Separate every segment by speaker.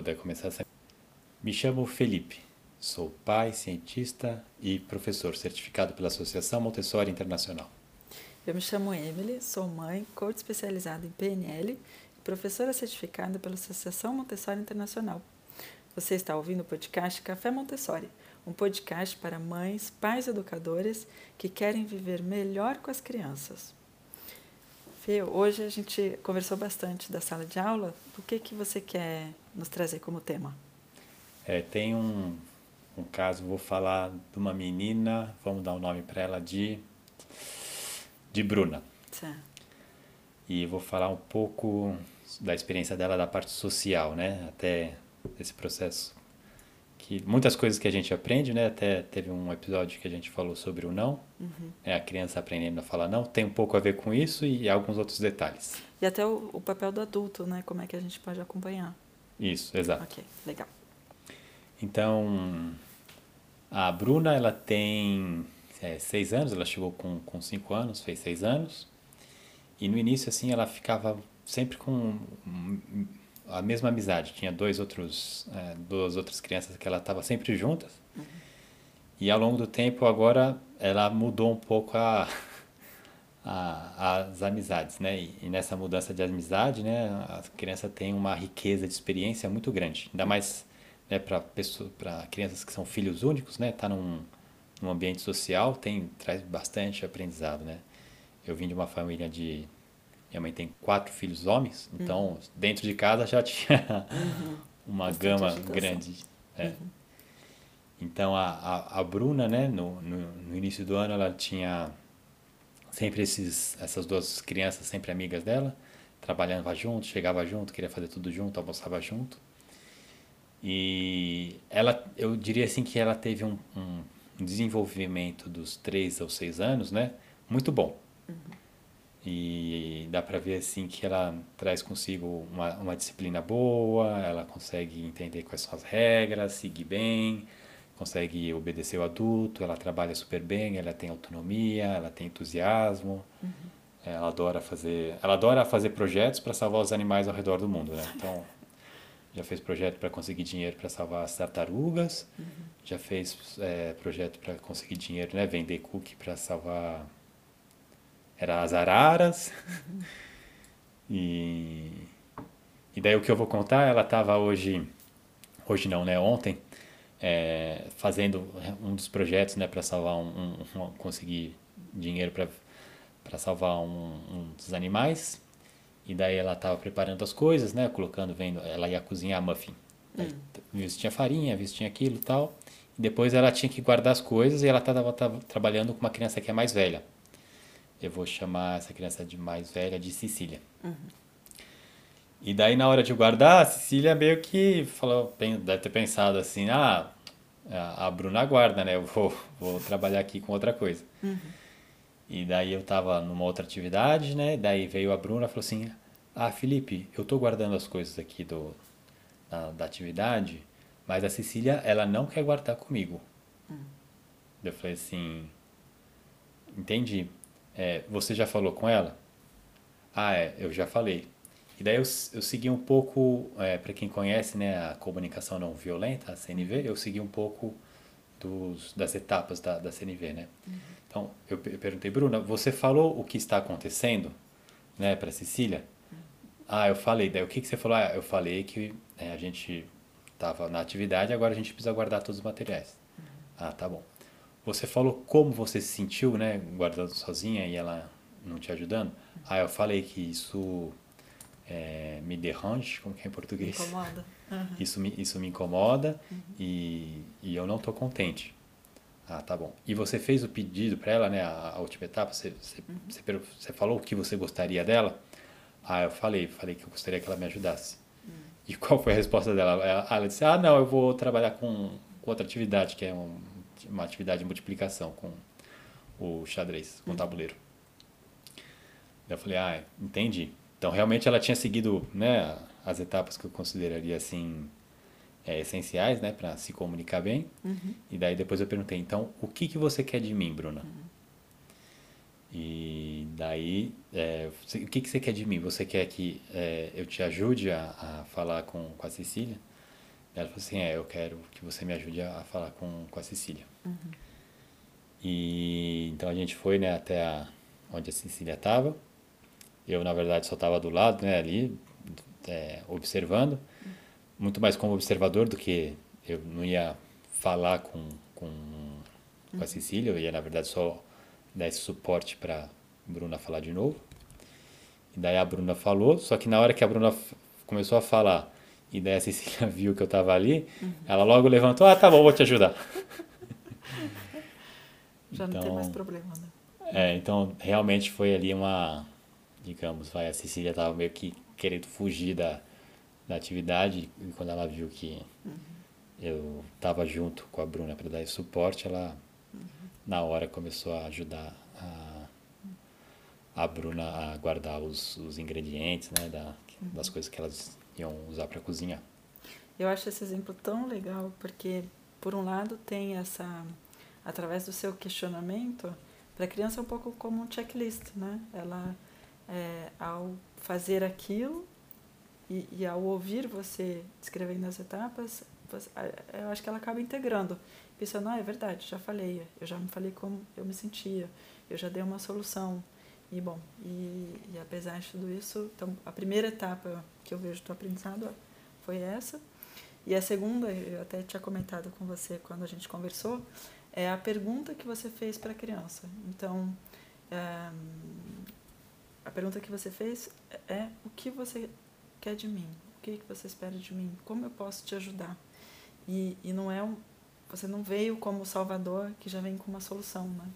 Speaker 1: puder começar essa. Me chamo Felipe, sou pai, cientista e professor certificado pela Associação Montessori Internacional.
Speaker 2: Eu me chamo Emily, sou mãe, coach especializada em PNL e professora certificada pela Associação Montessori Internacional. Você está ouvindo o podcast Café Montessori, um podcast para mães, pais educadores que querem viver melhor com as crianças. Fê, hoje a gente conversou bastante da sala de aula. O que, que você quer nos trazer como tema?
Speaker 1: É, tem um, um caso, vou falar de uma menina, vamos dar o um nome para ela de, de Bruna.
Speaker 2: Certo.
Speaker 1: E vou falar um pouco da experiência dela da parte social, né? Até esse processo que muitas coisas que a gente aprende, né? Até teve um episódio que a gente falou sobre o não, uhum. é a criança aprendendo a falar não, tem um pouco a ver com isso e alguns outros detalhes.
Speaker 2: E até o, o papel do adulto, né? Como é que a gente pode acompanhar?
Speaker 1: Isso, exato.
Speaker 2: Ok, legal.
Speaker 1: Então, a Bruna, ela tem é, seis anos, ela chegou com, com cinco anos, fez seis anos. E no início, assim, ela ficava sempre com a mesma amizade. Tinha dois outros, é, duas outras crianças que ela estava sempre juntas. Uhum. E ao longo do tempo, agora, ela mudou um pouco a, a, as amizades, né? E, e, nessa mudança de amizade, né, a criança tem uma riqueza de experiência muito grande. Ainda mais né, para crianças que são filhos únicos, né? Tá num, num ambiente social tem traz bastante aprendizado, né? Eu vim de uma família de minha mãe tem quatro filhos homens, então uhum. dentro de casa já tinha uhum. uma Bastante gama agitação. grande. É. Uhum. Então a, a, a, Bruna, né, no, no, no, início do ano, ela tinha sempre esses, essas duas crianças, sempre amigas dela, trabalhava junto, chegava junto, queria fazer tudo junto, almoçava junto. E ela, eu diria assim que ela teve um, um desenvolvimento dos três aos seis anos, né, muito bom. E dá para ver assim que ela traz consigo uma, uma disciplina boa, ela consegue entender quais são as regras, seguir bem, consegue obedecer o adulto, ela trabalha super bem, ela tem autonomia, ela tem entusiasmo, uhum. ela adora fazer, ela adora fazer projetos para salvar os animais ao redor do mundo, né? Então já fez projeto para conseguir dinheiro para salvar as tartarugas, uhum. já fez é, projeto para conseguir dinheiro, né? Vender cookie para salvar era as araras. e, e daí o que eu vou contar, ela estava hoje, hoje não, né? Ontem, é, fazendo um dos projetos, né? Para salvar um, um, um, conseguir dinheiro para salvar um, um dos animais. E daí ela estava preparando as coisas, né? Colocando, vendo, ela ia cozinhar muffin. Hum. Viu se tinha farinha, viu se tinha aquilo e tal. E depois ela tinha que guardar as coisas e ela estava trabalhando com uma criança que é mais velha eu vou chamar essa criança de mais velha de Cecília. Uhum. E daí, na hora de guardar, a Cecília meio que falou, deve ter pensado assim, ah, a Bruna guarda, né? Eu vou, vou trabalhar aqui com outra coisa. Uhum. E daí eu tava numa outra atividade, né? Daí veio a Bruna e falou assim, ah, Felipe, eu tô guardando as coisas aqui do, da, da atividade, mas a Cecília, ela não quer guardar comigo. Uhum. Eu falei assim, entendi. É, você já falou com ela? Ah, é, eu já falei. E daí eu, eu segui um pouco, é, para quem conhece né, a comunicação não violenta, a CNV, eu segui um pouco dos, das etapas da, da CNV, né? Uhum. Então, eu, perguntei, Bruna, você falou o que está acontecendo né, para Cecília? Uhum. Ah, eu falei. Daí o que, que você falou? Ah, eu falei que é, a gente estava na atividade, agora a gente precisa guardar todos os materiais. Uhum. Ah, tá bom. Você falou como você se sentiu, né, guardando sozinha e ela não te ajudando. Ah, eu falei que isso é, me derrange, como que é em português?
Speaker 2: Me incomoda. Uhum.
Speaker 1: Isso, me, isso me incomoda uhum. e, e eu não estou contente. Ah, tá bom. E você fez o pedido para ela, né, a, a, última etapa, você, você, uhum. você, você, falou o que você gostaria dela? Ah, eu falei, falei que eu gostaria que ela me ajudasse. Uhum. E qual foi a resposta dela? Ela, ela disse, ah, não, eu vou trabalhar com, com outra atividade, que é um uma atividade de multiplicação com o xadrez, com o uhum. tabuleiro. Eu falei, ah, entendi. Então, realmente ela tinha seguido né, as etapas que eu consideraria assim é, essenciais, né, para se comunicar bem. Uhum. E daí depois eu perguntei, então, o que que você quer de mim, Bruna? Uhum. E daí, é, o que que você quer de mim? Você quer que é, eu te ajude a, a falar com, com a Cecília? Ela falou assim, é, eu quero que você me ajude a, falar com, com a Cecília. Uhum. E então a gente foi, né, até a, onde a Cecília estava. Eu, na verdade, só estava do lado, né, ali, é, observando. Muito mais como observador do que eu não ia falar com, com, com a uhum. Cecília. Eu ia, na verdade, só dar esse suporte para Bruna falar de novo. E daí a Bruna falou, só que na hora que a Bruna começou a falar e daí a Cecília viu que eu estava ali, uhum. ela logo levantou, ah, tá bom, vou te ajudar.
Speaker 2: Já então, não tem mais então, problema, né?
Speaker 1: É, então realmente foi ali uma, digamos, vai, a Cecília estava meio que querendo fugir da, da atividade e quando ela viu que uhum. eu estava junto com a Bruna para dar esse suporte, ela uhum. na hora começou a ajudar a, a Bruna a guardar os, os ingredientes, né, da, das uhum. coisas que elas iam usar para cozinhar.
Speaker 2: Eu acho esse exemplo tão legal porque, por um lado, tem essa, através do seu questionamento, para a criança é um pouco como um checklist, né? Ela, é, ao fazer aquilo e, e, ao ouvir você descrevendo as etapas, você, eu acho que ela acaba integrando, pensando, ah, é verdade, já falei, eu já me falei como eu me sentia, eu já dei uma solução, e bom, e, e, apesar de tudo isso, então a primeira etapa que eu vejo do aprendizado foi essa. E a segunda, eu até tinha comentado com você quando a gente conversou, é a pergunta que você fez para a criança. Então, é, a pergunta que você fez é o que você quer de mim? O que você espera de mim? Como eu posso te ajudar? E, e não é um, você não veio como salvador que já vem com uma solução, né?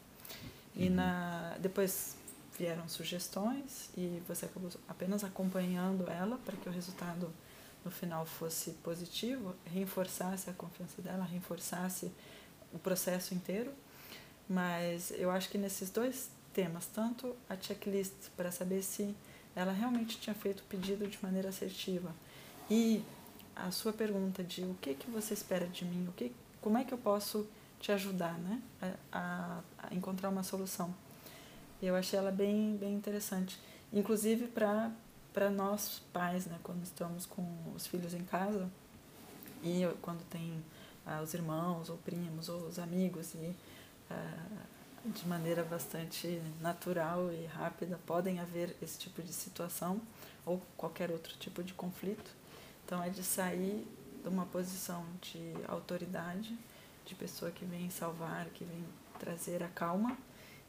Speaker 2: E uhum. na depois vieram sugestões e você acabou apenas acompanhando ela para que o resultado no final fosse positivo, reforçasse a confiança dela, reforçasse o processo inteiro. Mas eu acho que nesses dois temas, tanto a checklist para saber se ela realmente tinha feito o pedido de maneira assertiva e a sua pergunta de o que que você espera de mim, o que, como é que eu posso te ajudar, né, a, a encontrar uma solução. Eu achei ela bem, bem interessante. Inclusive para para nós pais, né, quando estamos com os filhos em casa e quando tem ah, os irmãos ou primos ou os amigos e ah, de maneira bastante natural e rápida podem haver esse tipo de situação ou qualquer outro tipo de conflito. Então é de sair de uma posição de autoridade, de pessoa que vem salvar, que vem trazer a calma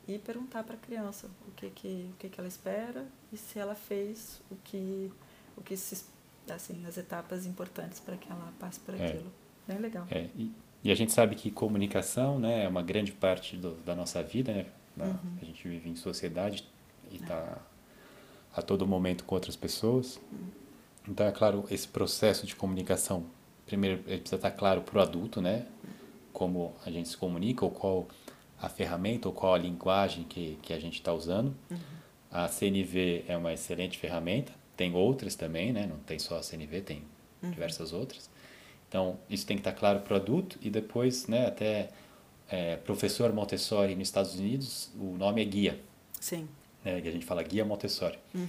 Speaker 2: e perguntar para a criança o que que o que que ela espera e se ela fez o que o que se, assim as etapas importantes para que ela passe por é. aquilo bem legal
Speaker 1: é, e, e, a gente sabe que comunicação né é uma grande parte do, da nossa vida né uhum. a gente vive em sociedade e está é. a todo momento com outras pessoas uhum. então é claro esse processo de comunicação primeiro ele precisa estar claro para o adulto né como a gente se comunica ou qual a ferramenta ou qual a linguagem que, que a gente está usando. Uhum. A CNV é uma excelente ferramenta, tem outras também, né? não tem só a CNV, tem uhum. diversas outras. Então, isso tem que estar tá claro para o adulto e depois, né, até é, professor Montessori nos Estados Unidos, o nome é guia.
Speaker 2: Sim.
Speaker 1: Né, que a gente fala guia Montessori. Uhum.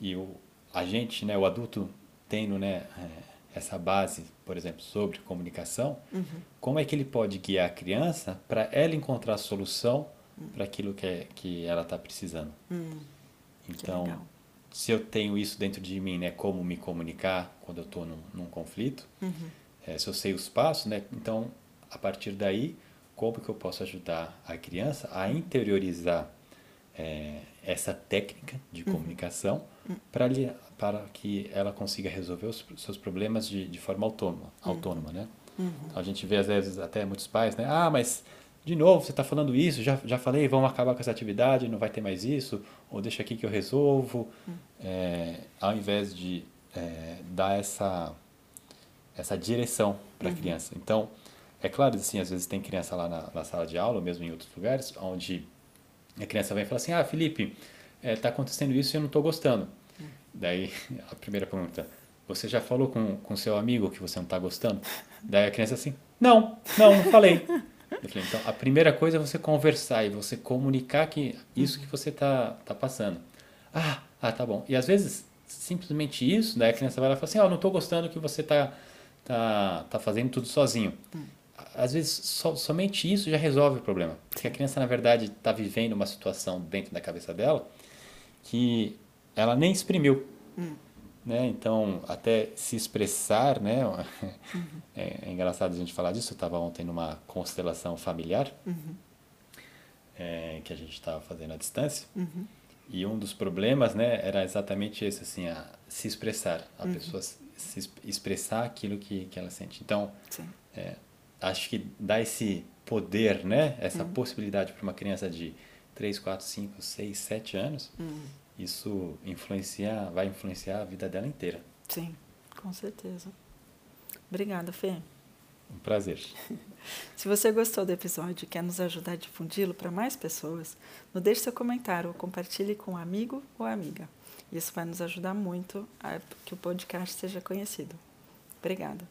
Speaker 1: E o, a gente, né, o adulto, tendo né, é, essa base, por exemplo, sobre comunicação, uhum. como é que ele pode guiar a criança para ela encontrar a solução uhum. para aquilo que, é, que ela está precisando? Uhum. Então, se eu tenho isso dentro de mim, né, como me comunicar quando eu estou num, num, conflito, é, se eu sei os passos, né, então, a partir daí, como que eu posso ajudar a criança a interiorizar é, essa técnica de uhum. comunicação para para que ela consiga resolver os seus problemas de, de forma autônoma, uhum. autônoma, né? Uhum. Então, a gente vê às vezes até muitos pais, né? Ah, mas de novo você está falando isso, já, já falei, vamos acabar com essa atividade, não vai ter mais isso, ou deixa aqui que eu resolvo, uhum. é, ao invés de é, dar essa essa direção para a uhum. criança. Então, é claro, assim, às vezes tem criança lá na, na, sala de aula, ou mesmo em outros lugares, onde a criança vem e fala assim, ah, Felipe, está é, tá acontecendo isso e eu não estou gostando. Daí, a primeira pergunta, você já falou com, com seu amigo que você não está gostando? Daí a criança assim, não, não, não falei. Eu falei, então, a primeira coisa é você conversar e você comunicar que isso que você está tá passando. Ah, ah, tá bom. E às vezes, simplesmente isso, daí a criança vai lá e fala assim, ó, oh, não estou gostando que você está tá, tá fazendo tudo sozinho. Hum. Às vezes, so, somente isso já resolve o problema. Porque a criança, na verdade, está vivendo uma situação dentro da cabeça dela que ela nem exprimiu. Hum. Né? Então, até se expressar, né? Uhum. É, é, engraçado a gente falar disso. Eu estava ontem numa constelação familiar uhum. é, que a gente estava fazendo à distância. Uhum. E um dos problemas, né, era exatamente esse, assim, a se expressar, a uhum. pessoa se expressar aquilo que, que ela sente. Então, é, acho que dá esse poder, né, essa uhum. possibilidade para uma criança de 3, 4, 5, 6, 7 anos, uhum. isso influencia, vai influenciar a vida dela inteira.
Speaker 2: Sim, com certeza. Obrigada, Fê.
Speaker 1: Um prazer.
Speaker 2: Se você gostou do episódio e quer nos ajudar a difundi-lo para mais pessoas, nos deixe seu comentário ou compartilhe com um amigo ou amiga. Isso vai nos ajudar muito a que o podcast seja conhecido. Obrigada.